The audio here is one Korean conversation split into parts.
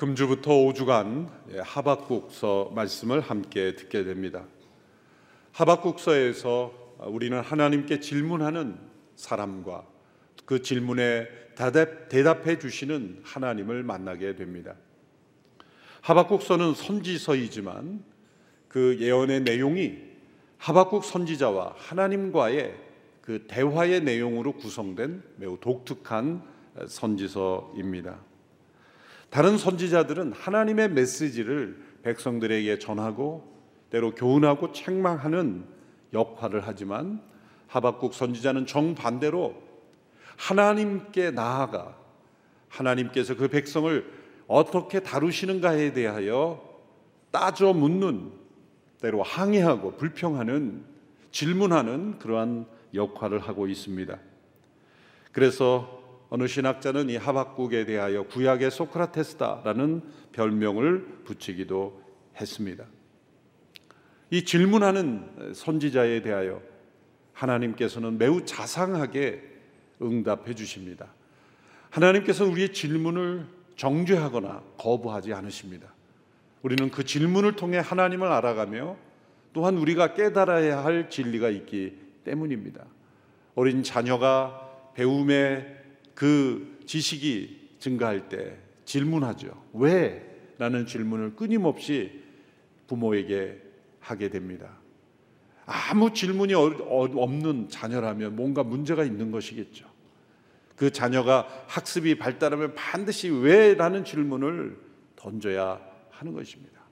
금주부터 5주간 하박국서 말씀을 함께 듣게 됩니다. 하박국서에서 우리는 하나님께 질문하는 사람과 그 질문에 대답, 해 주시는 하나님을 만나게 됩니다. 하박국서는 선지서이지만 그 예언의 내용이 하박국 선지자와 하나님과의 그 대화의 내용으로 구성된 매우 독특한 선지서입니다. 다른 선지자들은 하나님의 메시지를 백성들에게 전하고 때로 교훈하고 책망하는 역할을 하지만 하박국 선지자는 정반대로 하나님께 나아가 하나님께서 그 백성을 어떻게 다루시는가에 대하여 따져 묻는 때로 항의하고 불평하는 질문하는 그러한 역할을 하고 있습니다. 그래서 어느 신학자는 이 하박국에 대하여 구약의 소크라테스다라는 별명을 붙이기도 했습니다. 이 질문하는 선지자에 대하여 하나님께서는 매우 자상하게 응답해 주십니다. 하나님께서는 우리의 질문을 정죄하거나 거부하지 않으십니다. 우리는 그 질문을 통해 하나님을 알아가며 또한 우리가 깨달아야 할 진리가 있기 때문입니다. 어린 자녀가 배움에 그 지식이 증가할 때 질문하죠. 왜? 라는 질문을 끊임없이 부모에게 하게 됩니다. 아무 질문이 없는 자녀라면 뭔가 문제가 있는 것이겠죠. 그 자녀가 학습이 발달하면 반드시 왜 라는 질문을 던져야 하는 것입니다.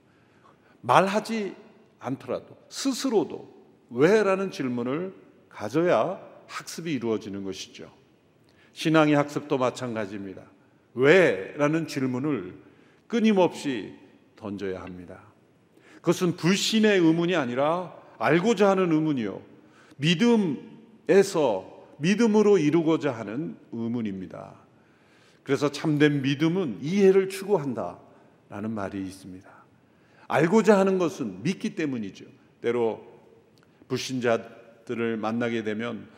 말하지 않더라도 스스로도 왜 라는 질문을 가져야 학습이 이루어지는 것이죠. 신앙의 학습도 마찬가지입니다. 왜? 라는 질문을 끊임없이 던져야 합니다. 그것은 불신의 의문이 아니라 알고자 하는 의문이요. 믿음에서 믿음으로 이루고자 하는 의문입니다. 그래서 참된 믿음은 이해를 추구한다. 라는 말이 있습니다. 알고자 하는 것은 믿기 때문이죠. 때로 불신자들을 만나게 되면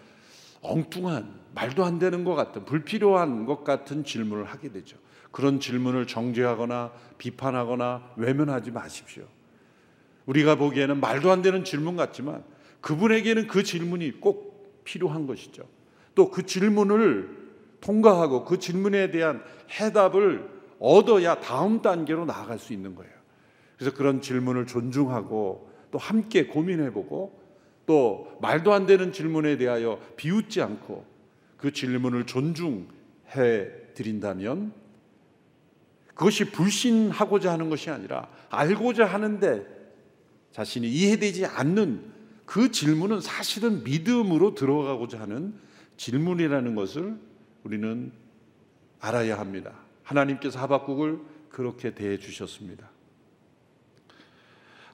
엉뚱한 말도 안 되는 것 같은 불필요한 것 같은 질문을 하게 되죠. 그런 질문을 정죄하거나 비판하거나 외면하지 마십시오. 우리가 보기에는 말도 안 되는 질문 같지만 그분에게는 그 질문이 꼭 필요한 것이죠. 또 그 질문을 통과하고 그 질문에 대한 해답을 얻어야 다음 단계로 나아갈 수 있는 거예요. 그래서 그런 질문을 존중하고 또 함께 고민해보고 또 말도 안 되는 질문에 대하여 비웃지 않고 그 질문을 존중해 드린다면 그것이 불신하고자 하는 것이 아니라 알고자 하는데 자신이 이해되지 않는 그 질문은 사실은 믿음으로 들어가고자 하는 질문이라는 것을 우리는 알아야 합니다. 하나님께서 하박국을 그렇게 대해 주셨습니다.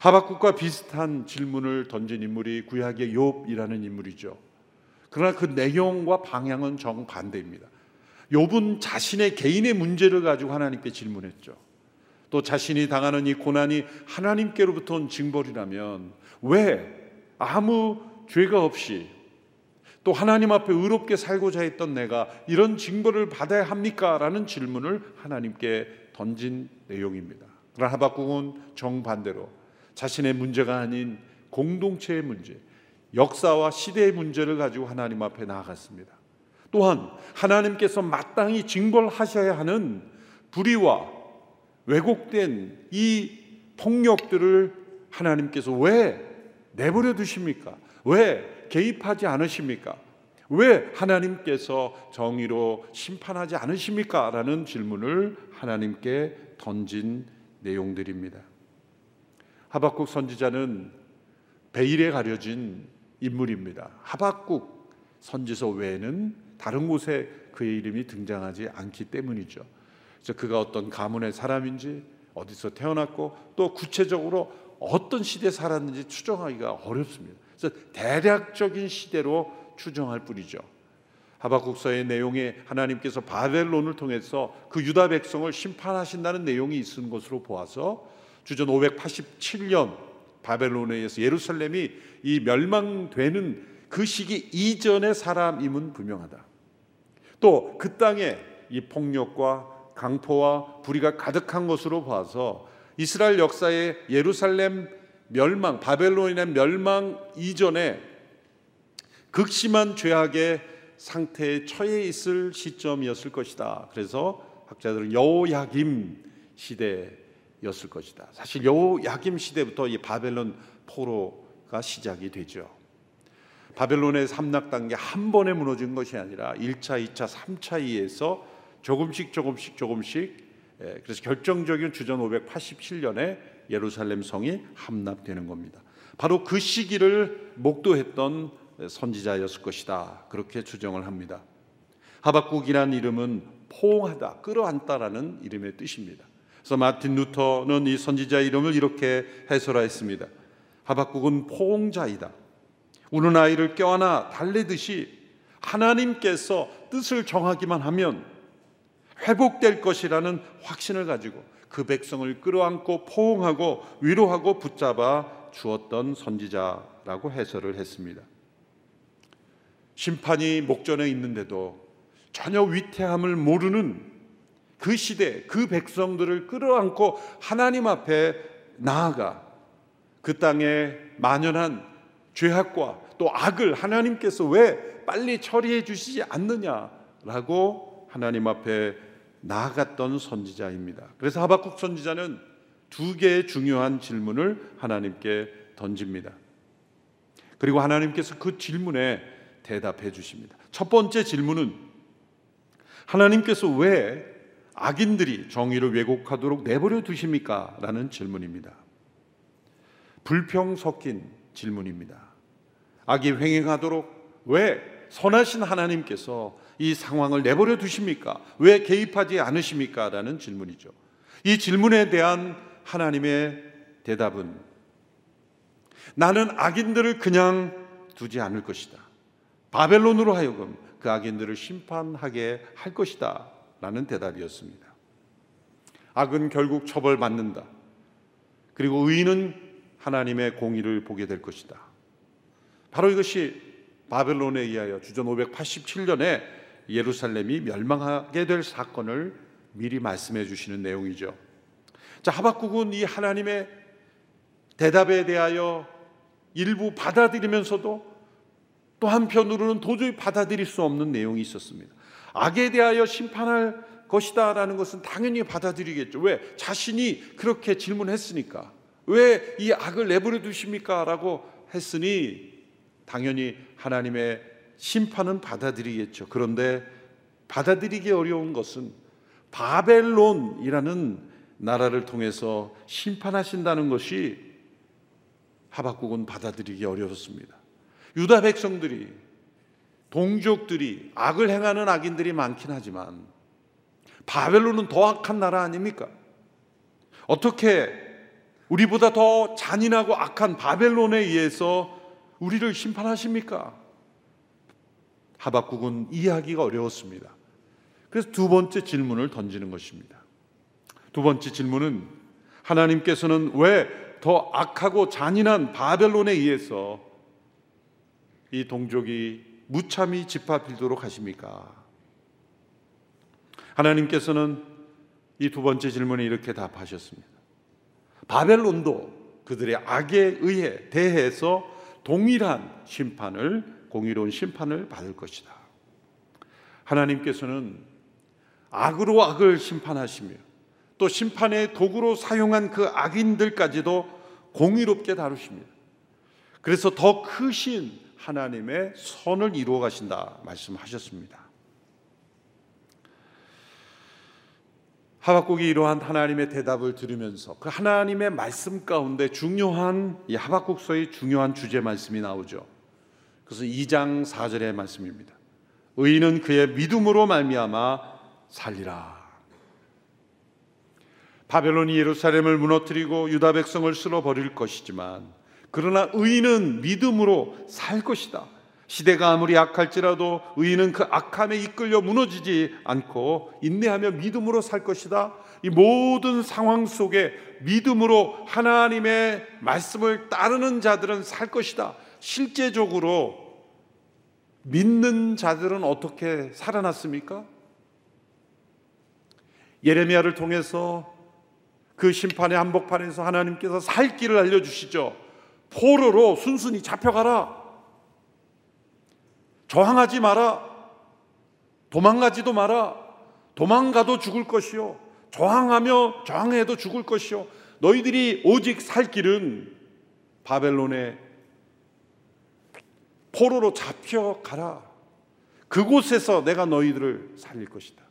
하박국과 비슷한 질문을 던진 인물이 구약의 욥이라는 인물이죠. 그러나 그 내용과 방향은 정반대입니다. 욥은 자신의 개인의 문제를 가지고 하나님께 질문했죠. 또 자신이 당하는 이 고난이 하나님께로부터 온 징벌이라면 왜 아무 죄가 없이 또 하나님 앞에 의롭게 살고자 했던 내가 이런 징벌을 받아야 합니까? 라는 질문을 하나님께 던진 내용입니다. 그러나 하박국은 정반대로 자신의 문제가 아닌 공동체의 문제, 역사와 시대의 문제를 가지고 하나님 앞에 나아갔습니다. 또한 하나님께서 마땅히 징벌하셔야 하는 불의와 왜곡된 이 폭력들을 하나님께서 왜 내버려 두십니까? 왜 개입하지 않으십니까? 왜 하나님께서 정의로 심판하지 않으십니까? 라는 질문을 하나님께 던진 내용들입니다. 하박국 선지자는 베일에 가려진 인물입니다. 하박국 선지서 외에는 다른 곳에 그의 이름이 등장하지 않기 때문이죠. 그래서 그가 어떤 가문의 사람인지 어디서 태어났고 또 구체적으로 어떤 시대에 살았는지 추정하기가 어렵습니다. 그래서 대략적인 시대로 추정할 뿐이죠. 하박국서의 내용에 하나님께서 바벨론을 통해서 그 유다 백성을 심판하신다는 내용이 있는 것으로 보아서 주전 587년 바벨론에 의해서 예루살렘이 이 멸망되는 그 시기 이전의 사람임은 분명하다. 또 그 땅에 이 폭력과 강포와 불의가 가득한 것으로 봐서 이스라엘 역사의 예루살렘 멸망, 바벨론의 멸망 이전에 극심한 죄악의 상태에 처해 있을 시점이었을 것이다. 그래서 학자들은 여호야김 시대 였을 것이다. 사실 여호야김 시대부터 이 바벨론 포로가 시작이 되죠. 바벨론의 삼락 단계 한 번에 무너진 것이 아니라 1차, 2차, 3차 이에서 조금씩 조금씩 조금씩 예, 그래서 결정적인 주전 587년에 예루살렘 성이 함락되는 겁니다. 바로 그 시기를 목도했던 선지자였을 것이다. 그렇게 추정을 합니다. 하박국이란 이름은 포옹하다, 끌어안다라는 이름의 뜻입니다. 그래서 마틴 루터는 이 선지자 이름을 이렇게 해설하였습니다. 하박국은 포옹자이다. 우는 아이를 껴안아 달래듯이 하나님께서 뜻을 정하기만 하면 회복될 것이라는 확신을 가지고 그 백성을 끌어안고 포옹하고 위로하고 붙잡아 주었던 선지자라고 해설을 했습니다. 심판이 목전에 있는데도 전혀 위태함을 모르는 그 시대 그 백성들을 끌어안고 하나님 앞에 나아가 그 땅에 만연한 죄악과 또 악을 하나님께서 왜 빨리 처리해 주시지 않느냐라고 하나님 앞에 나아갔던 선지자입니다. 그래서 하박국 선지자는 두 개의 중요한 질문을 하나님께 던집니다. 그리고 하나님께서 그 질문에 대답해 주십니다. 첫 번째 질문은 하나님께서 왜 악인들이 정의를 왜곡하도록 내버려 두십니까? 라는 질문입니다. 불평 섞인 질문입니다. 악이 횡행하도록 왜 선하신 하나님께서 이 상황을 내버려 두십니까? 왜 개입하지 않으십니까? 라는 질문이죠. 이 질문에 대한 하나님의 대답은 나는 악인들을 그냥 두지 않을 것이다. 바벨론으로 하여금 그 악인들을 심판하게 할 것이다. 라는 대답이었습니다. 악은 결국 처벌받는다. 그리고 의인은 하나님의 공의를 보게 될 것이다. 바로 이것이 바벨론에 의하여 주전 587년에 예루살렘이 멸망하게 될 사건을 미리 말씀해 주시는 내용이죠. 자, 하박국은 이 하나님의 대답에 대하여 일부 받아들이면서도 또 한편으로는 도저히 받아들일 수 없는 내용이 있었습니다. 악에 대하여 심판할 것이다라는 것은 당연히 받아들이겠죠. 왜? 자신이 그렇게 질문했으니까. 왜 이 악을 내버려 두십니까? 라고 했으니 당연히 하나님의 심판은 받아들이겠죠. 그런데 받아들이기 어려운 것은 바벨론이라는 나라를 통해서 심판하신다는 것이 하박국은 받아들이기 어려웠습니다. 유다 백성들이 동족들이 악을 행하는 악인들이 많긴 하지만 바벨론은 더 악한 나라 아닙니까? 어떻게 우리보다 더 잔인하고 악한 바벨론에 의해서 우리를 심판하십니까? 하박국은 이해하기가 어려웠습니다. 그래서 두 번째 질문을 던지는 것입니다. 두 번째 질문은 하나님께서는 왜 더 악하고 잔인한 바벨론에 의해서 이 동족이 무참히 짓밟히도록 하십니까? 하나님께서는 이 두 번째 질문에 이렇게 답하셨습니다. 바벨론도 그들의 악에 의해 대해서 동일한 심판을 공의로운 심판을 받을 것이다. 하나님께서는 악으로 악을 심판하시며 또 심판의 도구로 사용한 그 악인들까지도 공의롭게 다루십니다. 그래서 더 크신 하나님의 선을 이루어 가신다 말씀하셨습니다. 하박국이 이러한 하나님의 대답을 들으면서 그 하나님의 말씀 가운데 중요한 이 하박국서의 중요한 주제 말씀이 나오죠. 그래서 2장 4절의 말씀입니다. 의인은 그의 믿음으로 말미암아 살리라. 바벨론이 예루살렘을 무너뜨리고 유다 백성을 쓸어 버릴 것이지만 그러나 의인은 믿음으로 살 것이다. 시대가 아무리 악할지라도 의인은 그 악함에 이끌려 무너지지 않고 인내하며 믿음으로 살 것이다. 이 모든 상황 속에 믿음으로 하나님의 말씀을 따르는 자들은 살 것이다. 실제적으로 믿는 자들은 어떻게 살아났습니까? 예레미야를 통해서 그 심판의 한복판에서 하나님께서 살 길을 알려주시죠. 포로로 순순히 잡혀가라. 저항하지 마라. 도망가지도 마라. 도망가도 죽을 것이요. 저항하며 저항해도 죽을 것이요. 너희들이 오직 살 길은 바벨론의 포로로 잡혀가라. 그곳에서 내가 너희들을 살릴 것이다.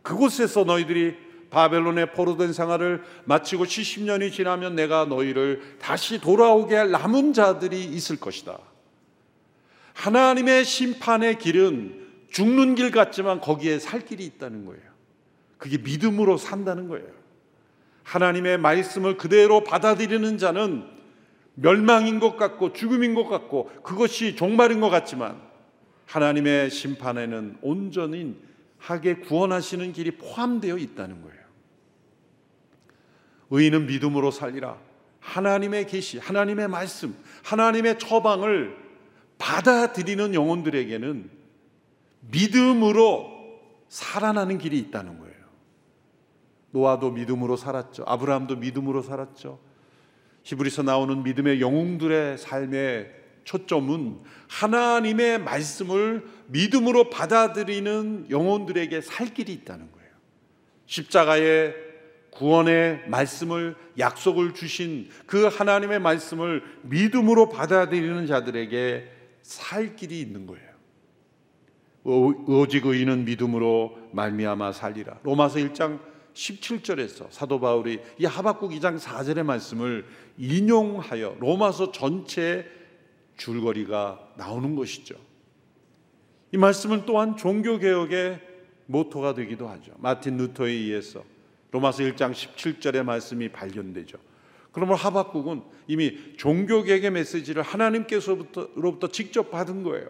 그곳에서 너희들이 바벨론의 포로된 생활을 마치고 70년이 지나면 내가 너희를 다시 돌아오게 할 남은 자들이 있을 것이다. 하나님의 심판의 길은 죽는 길 같지만 거기에 살 길이 있다는 거예요. 그게 믿음으로 산다는 거예요. 하나님의 말씀을 그대로 받아들이는 자는 멸망인 것 같고 죽음인 것 같고 그것이 종말인 것 같지만 하나님의 심판에는 온전히 하게 구원하시는 길이 포함되어 있다는 거예요. 의인은 믿음으로 살리라. 하나님의 계시, 하나님의 말씀, 하나님의 처방을 받아들이는 영혼들에게는 믿음으로 살아나는 길이 있다는 거예요. 노아도 믿음으로 살았죠. 아브라함도 믿음으로 살았죠. 히브리서 나오는 믿음의 영웅들의 삶의 초점은 하나님의 말씀을 믿음으로 받아들이는 영혼들에게 살 길이 있다는 거예요. 십자가의 구원의 말씀을 약속을 주신 그 하나님의 말씀을 믿음으로 받아들이는 자들에게 살 길이 있는 거예요. 오직 의인은 믿음으로 말미암아 살리라. 로마서 1장 17절에서 사도 바울이 이 하박국 2장 4절의 말씀을 인용하여 로마서 전체 줄거리가 나오는 것이죠. 이 말씀은 또한 종교 개혁의 모토가 되기도 하죠. 마틴 루터에 의해서 로마서 1장 17절의 말씀이 발견되죠. 그러면 하박국은 이미 종교 개혁의 메시지를 하나님께서로부터 직접 받은 거예요.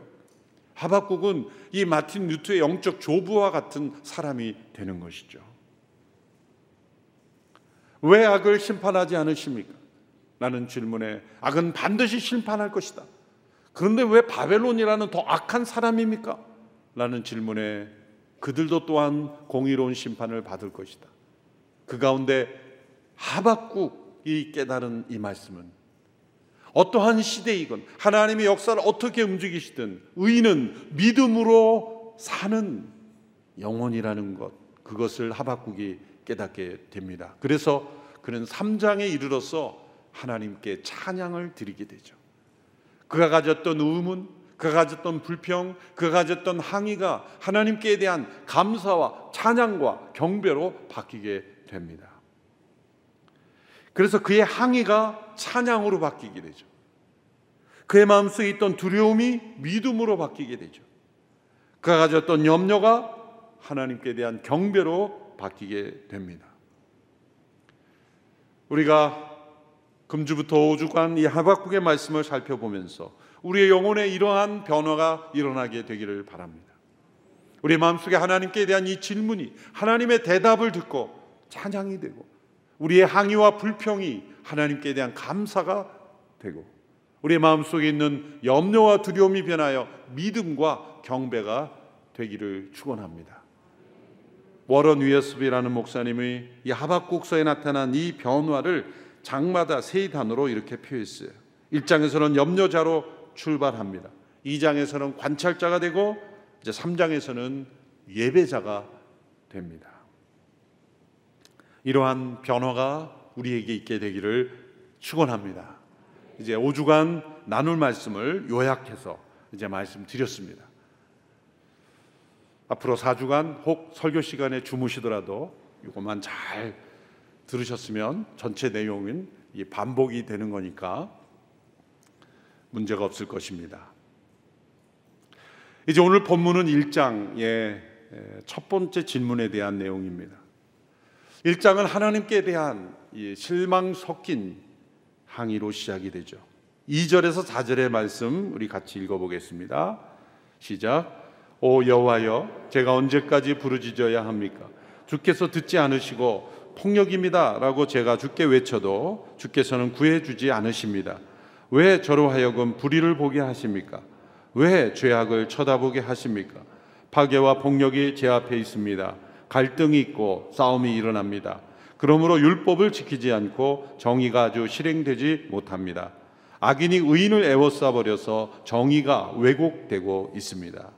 하박국은 이 마틴 루터의 영적 조부와 같은 사람이 되는 것이죠. 왜 악을 심판하지 않으십니까? 라는 질문에 악은 반드시 심판할 것이다. 그런데 왜 바벨론이라는 더 악한 사람입니까? 라는 질문에 그들도 또한 공의로운 심판을 받을 것이다. 그 가운데 하박국이 깨달은 이 말씀은 어떠한 시대이건 하나님의 역사를 어떻게 움직이시든 의인은 믿음으로 사는 영혼이라는 것 그것을 하박국이 깨닫게 됩니다. 그래서 그는 3장에 이르러서 하나님께 찬양을 드리게 되죠. 그가 가졌던 의문, 그가 가졌던 불평, 그가 가졌던 항의가 하나님께 대한 감사와 찬양과 경배로 바뀌게 됩니다. 그래서 그의 항의가 찬양으로 바뀌게 되죠. 그의 마음속에 있던 두려움이 믿음으로 바뀌게 되죠. 그가 가졌던 염려가 하나님께 대한 경배로 바뀌게 됩니다. 우리가 금주부터 5주간 이 하박국의 말씀을 살펴보면서 우리의 영혼에 이러한 변화가 일어나게 되기를 바랍니다. 우리 마음속에 하나님께 대한 이 질문이 하나님의 대답을 듣고 찬양이 되고 우리의 항의와 불평이 하나님께 대한 감사가 되고 우리의 마음속에 있는 염려와 두려움이 변하여 믿음과 경배가 되기를 축원합니다. 워런 위에스비라는 목사님이 이 하박국서에 나타난 이 변화를 장마다 세 단어로 이렇게 표했어요. 1장에서는 염려자로 출발합니다. 2장에서는 관찰자가 되고 이제 3장에서는 예배자가 됩니다. 이러한 변화가 우리에게 있게 되기를 축원합니다. 이제 5주간 나눌 말씀을 요약해서 이제 말씀드렸습니다. 앞으로 4주간 혹 설교 시간에 주무시더라도 이것만 잘 들으셨으면 전체 내용은 반복이 되는 거니까 문제가 없을 것입니다. 이제 오늘 본문은 1장의 첫 번째 질문에 대한 내용입니다. 1장은 하나님께 대한 실망 섞인 항의로 시작이 되죠. 2절에서 4절의 말씀 우리 같이 읽어보겠습니다. 시작. 오 여호와여 제가 언제까지 부르짖어야 합니까? 주께서 듣지 않으시고 폭력입니다라고 제가 주께 외쳐도 주께서는 구해 주지 않으십니다. 왜 저로 하여금 불의를 보게 하십니까? 왜 죄악을 쳐다보게 하십니까? 파괴와 폭력이 제 앞에 있습니다. 갈등이 있고 싸움이 일어납니다. 그러므로 율법을 지키지 않고 정의가 아주 실행되지 못합니다. 악인이 의인을 애워싸 버려서 정의가 왜곡되고 있습니다.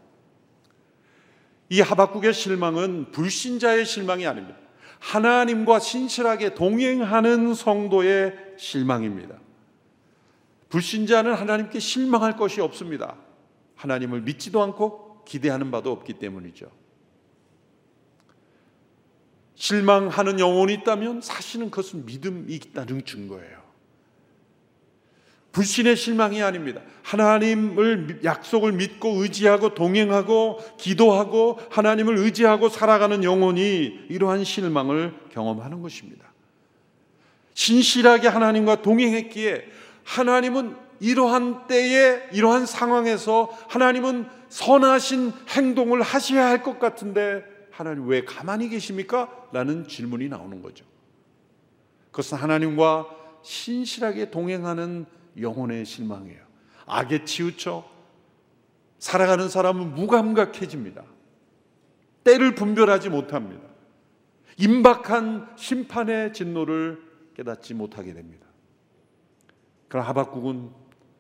이 하박국의 실망은 불신자의 실망이 아닙니다. 하나님과 신실하게 동행하는 성도의 실망입니다. 불신자는 하나님께 실망할 것이 없습니다. 하나님을 믿지도 않고 기대하는 바도 없기 때문이죠. 실망하는 영혼이 있다면 사실은 그것은 믿음이 있다는 증거예요. 불신의 실망이 아닙니다. 하나님을 약속을 믿고 의지하고 동행하고 기도하고 하나님을 의지하고 살아가는 영혼이 이러한 실망을 경험하는 것입니다. 신실하게 하나님과 동행했기에 하나님은 이러한 때에 이러한 상황에서 하나님은 선하신 행동을 하셔야 할 것 같은데 하나님 왜 가만히 계십니까? 라는 질문이 나오는 거죠. 그것은 하나님과 신실하게 동행하는 영혼의 실망이에요. 악에 치우쳐 살아가는 사람은 무감각해집니다. 때를 분별하지 못합니다. 임박한 심판의 진노를 깨닫지 못하게 됩니다. 그러나 하박국은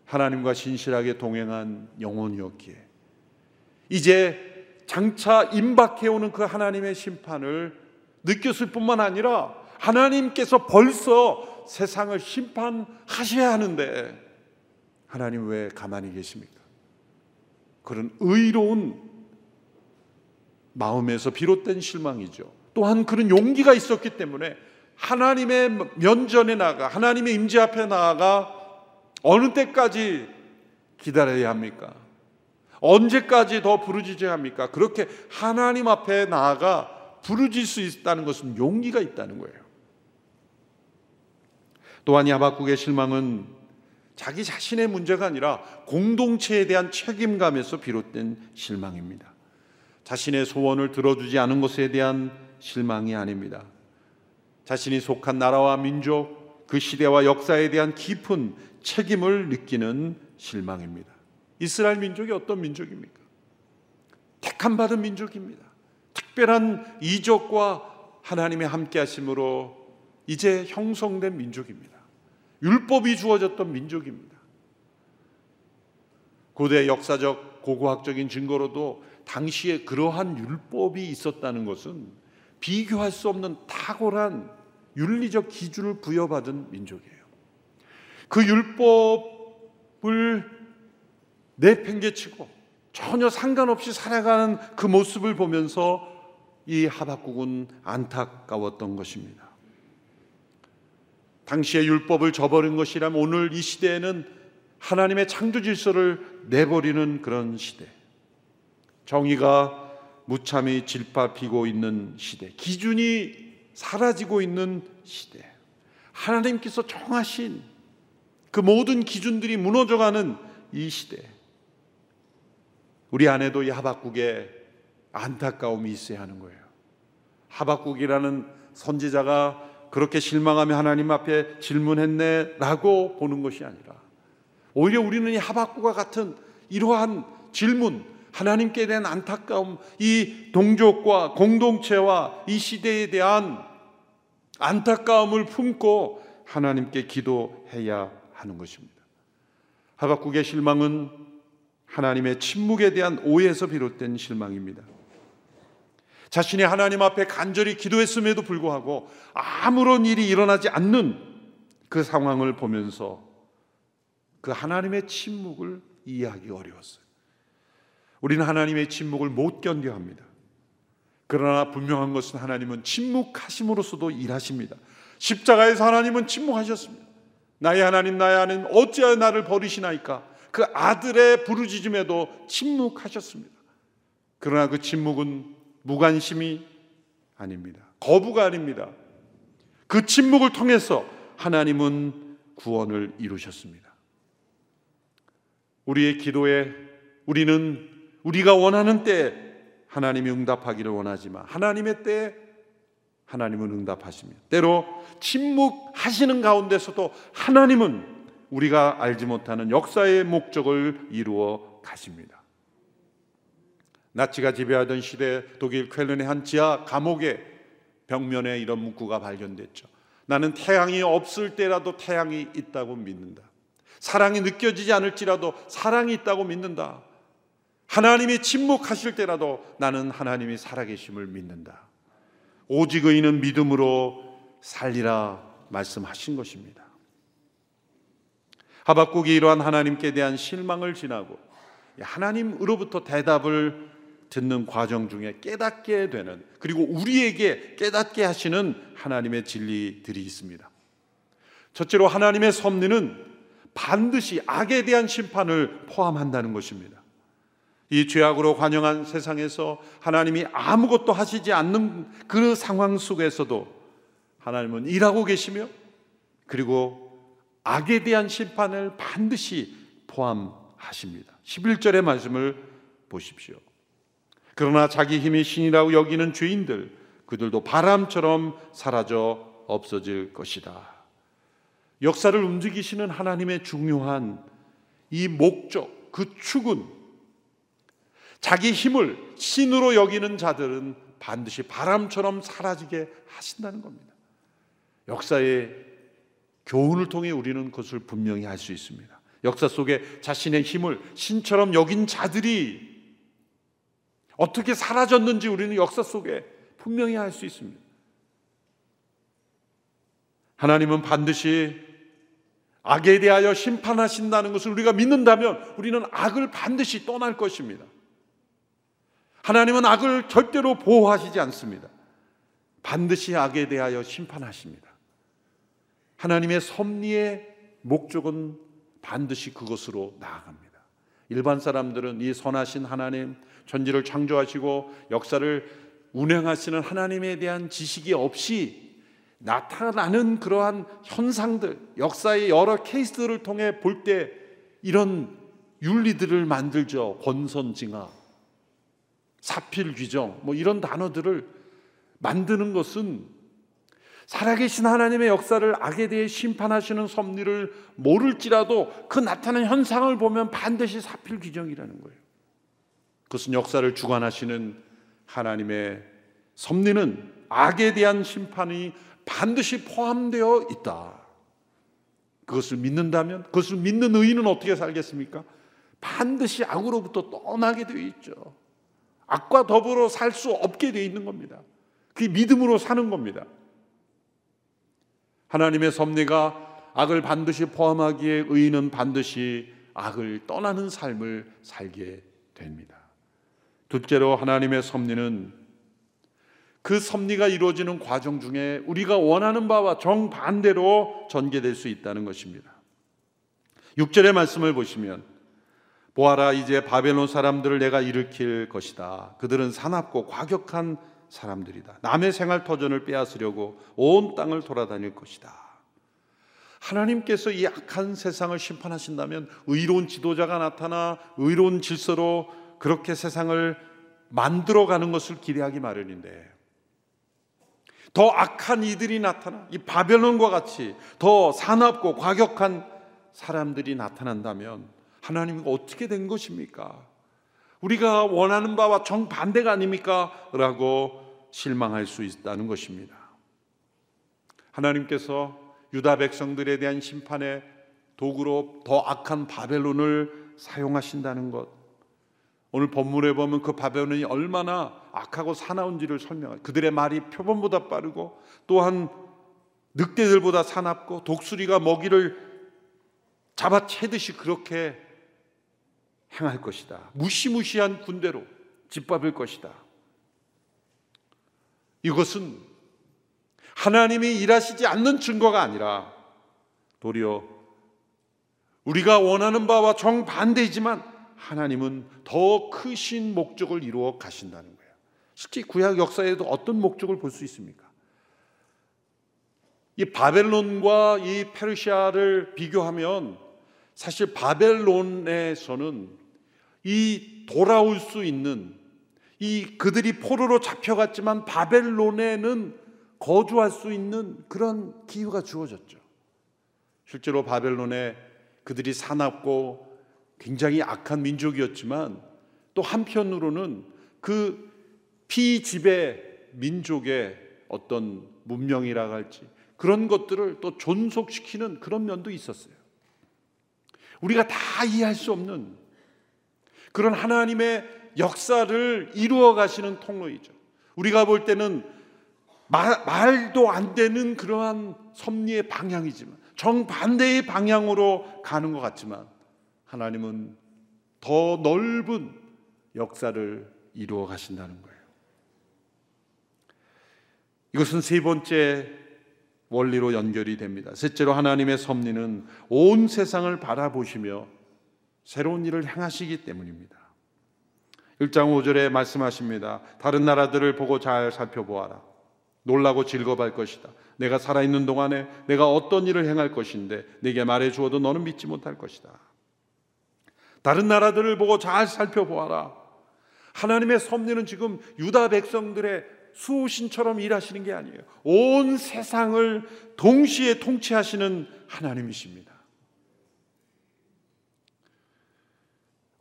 하나님과 신실하게 동행한 영혼이었기에 이제 장차 임박해 오는 그 하나님의 심판을 느꼈을 뿐만 아니라 하나님께서 벌써 세상을 심판하셔야 하는데 하나님 왜 가만히 계십니까? 그런 의로운 마음에서 비롯된 실망이죠. 또한 그런 용기가 있었기 때문에 하나님의 면전에 나가 하나님의 임재 앞에 나아가 어느 때까지 기다려야 합니까? 언제까지 더 부르짖어야 합니까? 그렇게 하나님 앞에 나아가 부르질 수 있다는 것은 용기가 있다는 거예요. 또한 야박국의 실망은 자기 자신의 문제가 아니라 공동체에 대한 책임감에서 비롯된 실망입니다. 자신의 소원을 들어주지 않은 것에 대한 실망이 아닙니다. 자신이 속한 나라와 민족, 그 시대와 역사에 대한 깊은 책임을 느끼는 실망입니다. 이스라엘 민족이 어떤 민족입니까? 택함 받은 민족입니다. 특별한 이적과 하나님의 함께 하심으로 이제 형성된 민족입니다. 율법이 주어졌던 민족입니다. 고대 역사적 고고학적인 증거로도 당시에 그러한 율법이 있었다는 것은 비교할 수 없는 탁월한 윤리적 기준을 부여받은 민족이에요. 그 율법을 내팽개치고 전혀 상관없이 살아가는 그 모습을 보면서 이 하박국은 안타까웠던 것입니다. 당시의 율법을 저버린 것이라면 오늘 이 시대에는 하나님의 창조 질서를 내버리는 그런 시대. 정의가 무참히 질파피고 있는 시대. 기준이 사라지고 있는 시대. 하나님께서 정하신 그 모든 기준들이 무너져가는 이 시대. 우리 안에도 이 하박국에 안타까움이 있어야 하는 거예요. 하박국이라는 선지자가 그렇게 실망하며 하나님 앞에 질문했네라고 보는 것이 아니라 오히려 우리는 이 하박국과 같은 이러한 질문, 하나님께 대한 안타까움, 이 동족과 공동체와 이 시대에 대한 안타까움을 품고 하나님께 기도해야 하는 것입니다. 하박국의 실망은 하나님의 침묵에 대한 오해에서 비롯된 실망입니다. 자신이 하나님 앞에 간절히 기도했음에도 불구하고 아무런 일이 일어나지 않는 그 상황을 보면서 그 하나님의 침묵을 이해하기 어려웠어요. 우리는 하나님의 침묵을 못 견뎌 합니다. 그러나 분명한 것은 하나님은 침묵하심으로써도 일하십니다. 십자가에서 하나님은 침묵하셨습니다. 나의 하나님, 나의 하나님, 어찌하여 나를 버리시나이까? 그 아들의 부르짖음에도 침묵하셨습니다. 그러나 그 침묵은 무관심이 아닙니다. 거부가 아닙니다. 그 침묵을 통해서 하나님은 구원을 이루셨습니다. 우리의 기도에 우리는 우리가 원하는 때 하나님이 응답하기를 원하지만 하나님의 때 하나님은 응답하십니다. 때로 침묵하시는 가운데서도 하나님은 우리가 알지 못하는 역사의 목적을 이루어 가십니다. 나치가 지배하던 시대 독일 쾰른의 한 지하 감옥의 벽면에 이런 문구가 발견됐죠. 나는 태양이 없을 때라도 태양이 있다고 믿는다. 사랑이 느껴지지 않을지라도 사랑이 있다고 믿는다. 하나님이 침묵하실 때라도 나는 하나님이 살아계심을 믿는다. 오직 의인은 믿음으로 살리라 말씀하신 것입니다. 하박국이 이러한 하나님께 대한 실망을 지나고 하나님으로부터 대답을 듣는 과정 중에 깨닫게 되는 그리고 우리에게 깨닫게 하시는 하나님의 진리들이 있습니다. 첫째로 하나님의 섭리는 반드시 악에 대한 심판을 포함한다는 것입니다. 이 죄악으로 관영한 세상에서 하나님이 아무것도 하시지 않는 그 상황 속에서도 하나님은 일하고 계시며 그리고 악에 대한 심판을 반드시 포함하십니다. 11절의 말씀을 보십시오. 그러나 자기 힘이 신이라고 여기는 죄인들 그들도 바람처럼 사라져 없어질 것이다. 역사를 움직이시는 하나님의 중요한 이 목적, 그 축은 자기 힘을 신으로 여기는 자들은 반드시 바람처럼 사라지게 하신다는 겁니다. 역사의 교훈을 통해 우리는 그것을 분명히 알수 있습니다. 역사 속에 자신의 힘을 신처럼 여긴 자들이 어떻게 사라졌는지 우리는 역사 속에 분명히 알 수 있습니다. 하나님은 반드시 악에 대하여 심판하신다는 것을 우리가 믿는다면 우리는 악을 반드시 떠날 것입니다. 하나님은 악을 절대로 보호하시지 않습니다. 반드시 악에 대하여 심판하십니다. 하나님의 섭리의 목적은 반드시 그것으로 나아갑니다. 일반 사람들은 이 선하신 하나님, 천지를 창조하시고 역사를 운행하시는 하나님에 대한 지식이 없이 나타나는 그러한 현상들, 역사의 여러 케이스들을 통해 볼 때 이런 윤리들을 만들죠. 권선징악, 사필규정, 뭐 이런 단어들을 만드는 것은 살아계신 하나님의 역사를 악에 대해 심판하시는 섭리를 모를지라도 그 나타나는 현상을 보면 반드시 사필 규정이라는 거예요. 그것은 역사를 주관하시는 하나님의 섭리는 악에 대한 심판이 반드시 포함되어 있다. 그것을 믿는다면 그것을 믿는 의인은 어떻게 살겠습니까? 반드시 악으로부터 떠나게 되어 있죠. 악과 더불어 살 수 없게 되어 있는 겁니다. 그게 믿음으로 사는 겁니다. 하나님의 섭리가 악을 반드시 포함하기에 의인은 반드시 악을 떠나는 삶을 살게 됩니다. 둘째로 하나님의 섭리는 그 섭리가 이루어지는 과정 중에 우리가 원하는 바와 정반대로 전개될 수 있다는 것입니다. 6절의 말씀을 보시면 보아라 이제 바벨론 사람들을 내가 일으킬 것이다. 그들은 사납고 과격한 사람들이다. 남의 생활 터전을 빼앗으려고 온 땅을 돌아다닐 것이다. 하나님께서 이 악한 세상을 심판하신다면 의로운 지도자가 나타나 의로운 질서로 그렇게 세상을 만들어가는 것을 기대하기 마련인데 더 악한 이들이 나타나 이 바벨론과 같이 더 사납고 과격한 사람들이 나타난다면 하나님은 어떻게 된 것입니까? 우리가 원하는 바와 정반대가 아닙니까? 라고 실망할 수 있다는 것입니다. 하나님께서 유다 백성들에 대한 심판의 도구로 더 악한 바벨론을 사용하신다는 것. 오늘 본문에 보면 그 바벨론이 얼마나 악하고 사나운지를 설명해. 그들의 말이 표본보다 빠르고 또한 늑대들보다 사납고 독수리가 먹이를 잡아채듯이 그렇게 행할 것이다. 무시무시한 군대로 짓밟을 것이다. 이것은 하나님이 일하시지 않는 증거가 아니라 도리어 우리가 원하는 바와 정반대이지만 하나님은 더 크신 목적을 이루어 가신다는 거예요. 실제 구약 역사에도 어떤 목적을 볼 수 있습니까? 이 바벨론과 이 페르시아를 비교하면 사실 바벨론에서는 이 돌아올 수 있는 이 그들이 포로로 잡혀갔지만 바벨론에는 거주할 수 있는 그런 기회가 주어졌죠. 실제로 바벨론에 그들이 사납고 굉장히 악한 민족이었지만 또 한편으로는 그 피지배 민족의 어떤 문명이라 할지 그런 것들을 또 존속시키는 그런 면도 있었어요. 우리가 다 이해할 수 없는 그런 하나님의 역사를 이루어 가시는 통로이죠. 우리가 볼 때는 말, 말도 안 되는 그러한 섭리의 방향이지만 정반대의 방향으로 가는 것 같지만 하나님은 더 넓은 역사를 이루어 가신다는 거예요. 이것은 세 번째 원리로 연결이 됩니다. 셋째로 하나님의 섭리는 온 세상을 바라보시며 새로운 일을 행하시기 때문입니다. 1장 5절에 말씀하십니다. 다른 나라들을 보고 잘 살펴보아라. 놀라고 즐거워할 것이다. 내가 살아있는 동안에 내가 어떤 일을 행할 것인데 내게 말해 주어도 너는 믿지 못할 것이다. 다른 나라들을 보고 잘 살펴보아라. 하나님의 섭리는 지금 유다 백성들의 수호신처럼 일하시는 게 아니에요. 온 세상을 동시에 통치하시는 하나님이십니다.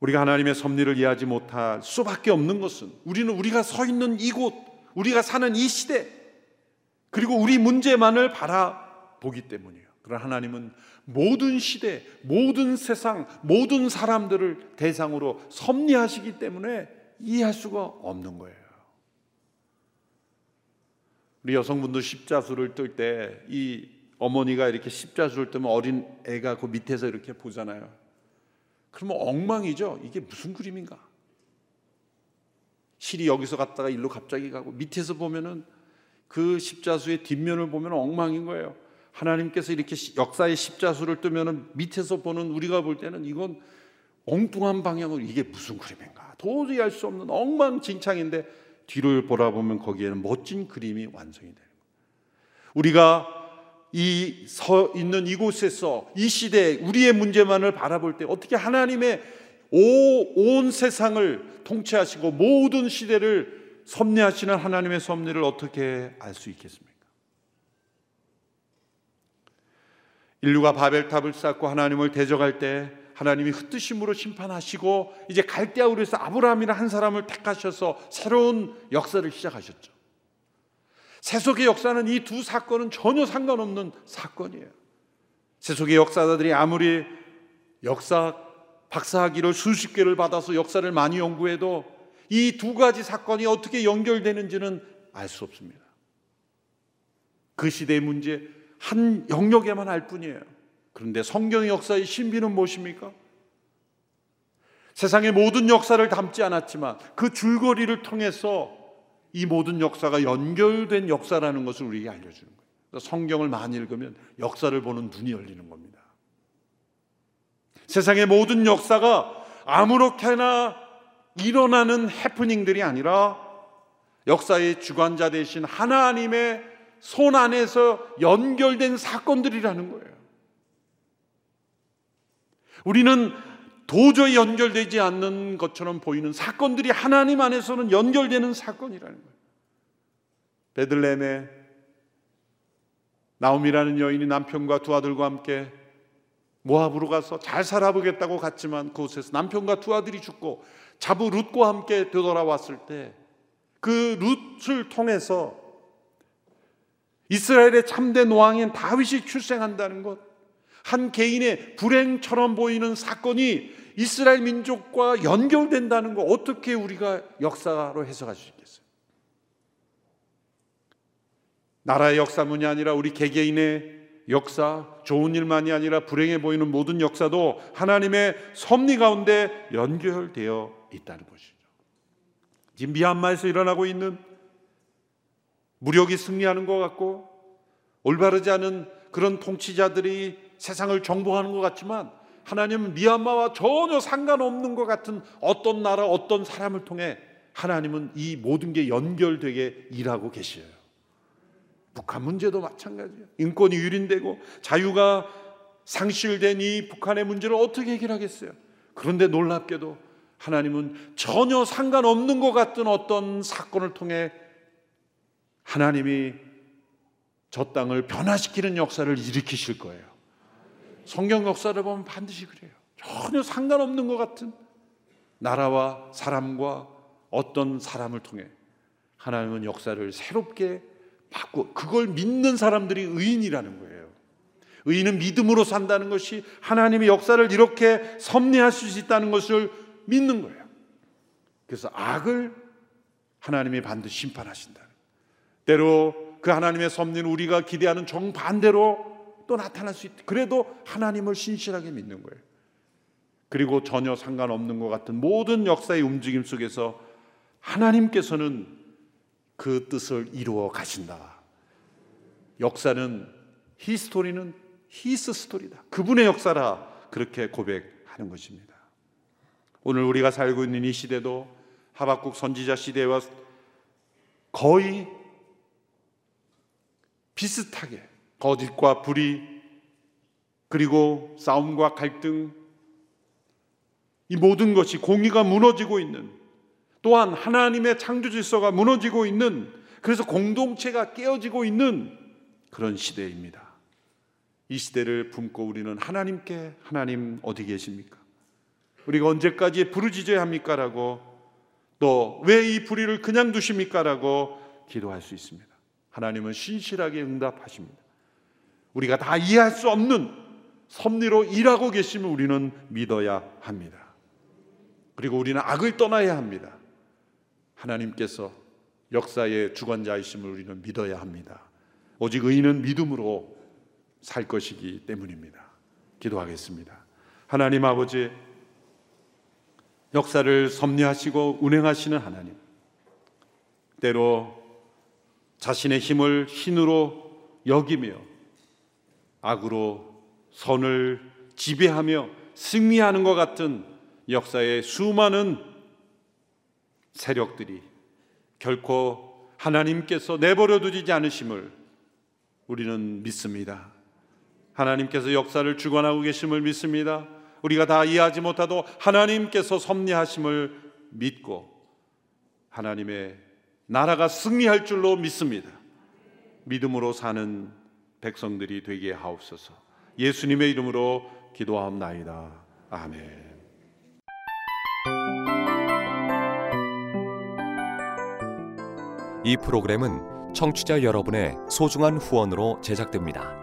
우리가 하나님의 섭리를 이해하지 못할 수밖에 없는 것은 우리는 우리가 서 있는 이곳, 우리가 사는 이 시대, 그리고 우리 문제만을 바라보기 때문이에요. 그러나 하나님은 모든 시대, 모든 세상, 모든 사람들을 대상으로 섭리하시기 때문에 이해할 수가 없는 거예요. 우리 여성분도 십자수를 뜰 때 이 어머니가 이렇게 십자수를 뜨면 어린 애가 그 밑에서 이렇게 보잖아요. 그러면 엉망이죠. 이게 무슨 그림인가? 실이 여기서 갔다가 일로 갑자기 가고 밑에서 보면은 그 십자수의 뒷면을 보면 엉망인 거예요. 하나님께서 이렇게 역사의 십자수를 뜨면은 밑에서 보는 우리가 볼 때는 이건 엉뚱한 방향으로 이게 무슨 그림인가? 도저히 알 수 없는 엉망진창인데 뒤를 보라보면 거기에는 멋진 그림이 완성이 거예요. 우리가 이 서 있는 이곳에서 이 시대 우리의 문제만을 바라볼 때 어떻게 하나님의 오, 온 세상을 통치하시고 모든 시대를 섭리하시는 하나님의 섭리를 어떻게 알 수 있겠습니까? 인류가 바벨탑을 쌓고 하나님을 대적할 때 하나님이 흩으심으로 심판하시고 이제 갈대아우르에서 아브라함이라 한 사람을 택하셔서 새로운 역사를 시작하셨죠. 세속의 역사는 이 두 사건은 전혀 상관없는 사건이에요. 세속의 역사자들이 아무리 역사 박사학위를 수십 개를 받아서 역사를 많이 연구해도 이 두 가지 사건이 어떻게 연결되는지는 알 수 없습니다. 그 시대의 문제 한 영역에만 알 뿐이에요. 그런데 성경 역사의 신비는 무엇입니까? 세상의 모든 역사를 담지 않았지만 그 줄거리를 통해서 이 모든 역사가 연결된 역사라는 것을 우리에게 알려주는 거예요. 성경을 많이 읽으면 역사를 보는 눈이 열리는 겁니다. 세상의 모든 역사가 아무렇게나 일어나는 해프닝들이 아니라 역사의 주관자 대신 하나님의 손 안에서 연결된 사건들이라는 거예요. 우리는 도저히 연결되지 않는 것처럼 보이는 사건들이 하나님 안에서는 연결되는 사건이라는 거예요. 베들레헴에 나옴이라는 여인이 남편과 두 아들과 함께 모압으로 가서 잘 살아보겠다고 갔지만 그곳에서 남편과 두 아들이 죽고 자부 룻과 함께 되돌아왔을 때 그 룻을 통해서 이스라엘의 참된 왕인 다윗이 출생한다는 것, 한 개인의 불행처럼 보이는 사건이 이스라엘 민족과 연결된다는 거 어떻게 우리가 역사로 해석할 수 있겠어요? 나라의 역사문이 아니라 우리 개개인의 역사, 좋은 일만이 아니라 불행해 보이는 모든 역사도 하나님의 섭리 가운데 연결되어 있다는 것이죠. 지금 미얀마에서 일어나고 있는 무력이 승리하는 것 같고 올바르지 않은 그런 통치자들이 세상을 정복하는 것 같지만 하나님은 미얀마와 전혀 상관없는 것 같은 어떤 나라, 어떤 사람을 통해 하나님은 이 모든 게 연결되게 일하고 계셔요. 북한 문제도 마찬가지예요. 인권이 유린되고 자유가 상실된 이 북한의 문제를 어떻게 해결하겠어요? 그런데 놀랍게도 하나님은 전혀 상관없는 것 같은 어떤 사건을 통해 하나님이 저 땅을 변화시키는 역사를 일으키실 거예요. 성경 역사를 보면 반드시 그래요. 전혀 상관없는 것 같은 나라와 사람과 어떤 사람을 통해 하나님은 역사를 새롭게 바꾸어 그걸 믿는 사람들이 의인이라는 거예요. 의인은 믿음으로 산다는 것이 하나님의 역사를 이렇게 섭리하실 수 있다는 것을 믿는 거예요. 그래서 악을 하나님이 반드시 심판하신다. 때로 그 하나님의 섭리는 우리가 기대하는 정반대로 또 나타날 수 있다. 그래도 하나님을 신실하게 믿는 거예요. 그리고 전혀 상관없는 것 같은 모든 역사의 움직임 속에서 하나님께서는 그 뜻을 이루어 가신다. 역사는 히스토리는 히스 스토리다. 그분의 역사라 그렇게 고백하는 것입니다. 오늘 우리가 살고 있는 이 시대도 하박국 선지자 시대와 거의 비슷하게 거짓과 불의 그리고 싸움과 갈등 이 모든 것이 공의가 무너지고 있는 또한 하나님의 창조 질서가 무너지고 있는 그래서 공동체가 깨어지고 있는 그런 시대입니다. 이 시대를 품고 우리는 하나님께 하나님 어디 계십니까? 우리가 언제까지 부르짖어야 합니까라고 또 왜 이 불의를 그냥 두십니까라고 기도할 수 있습니다. 하나님은 신실하게 응답하십니다. 우리가 다 이해할 수 없는 섭리로 일하고 계심을 우리는 믿어야 합니다. 그리고 우리는 악을 떠나야 합니다. 하나님께서 역사의 주관자이심을 우리는 믿어야 합니다. 오직 의인은 믿음으로 살 것이기 때문입니다. 기도하겠습니다. 하나님 아버지, 역사를 섭리하시고 운행하시는 하나님, 때로 자신의 힘을 신으로 여기며 악으로 선을 지배하며 승리하는 것 같은 역사의 수많은 세력들이 결코 하나님께서 내버려 두지 않으심을 우리는 믿습니다. 하나님께서 역사를 주관하고 계심을 믿습니다. 우리가 다 이해하지 못하도 하나님께서 섭리하심을 믿고 하나님의 나라가 승리할 줄로 믿습니다. 믿음으로 사는 백성들이 되게 하옵소서. 예수님의 이름으로 기도하옵나이다. 아멘. 이 프로그램은 청취자 여러분의 소중한 후원으로 제작됩니다.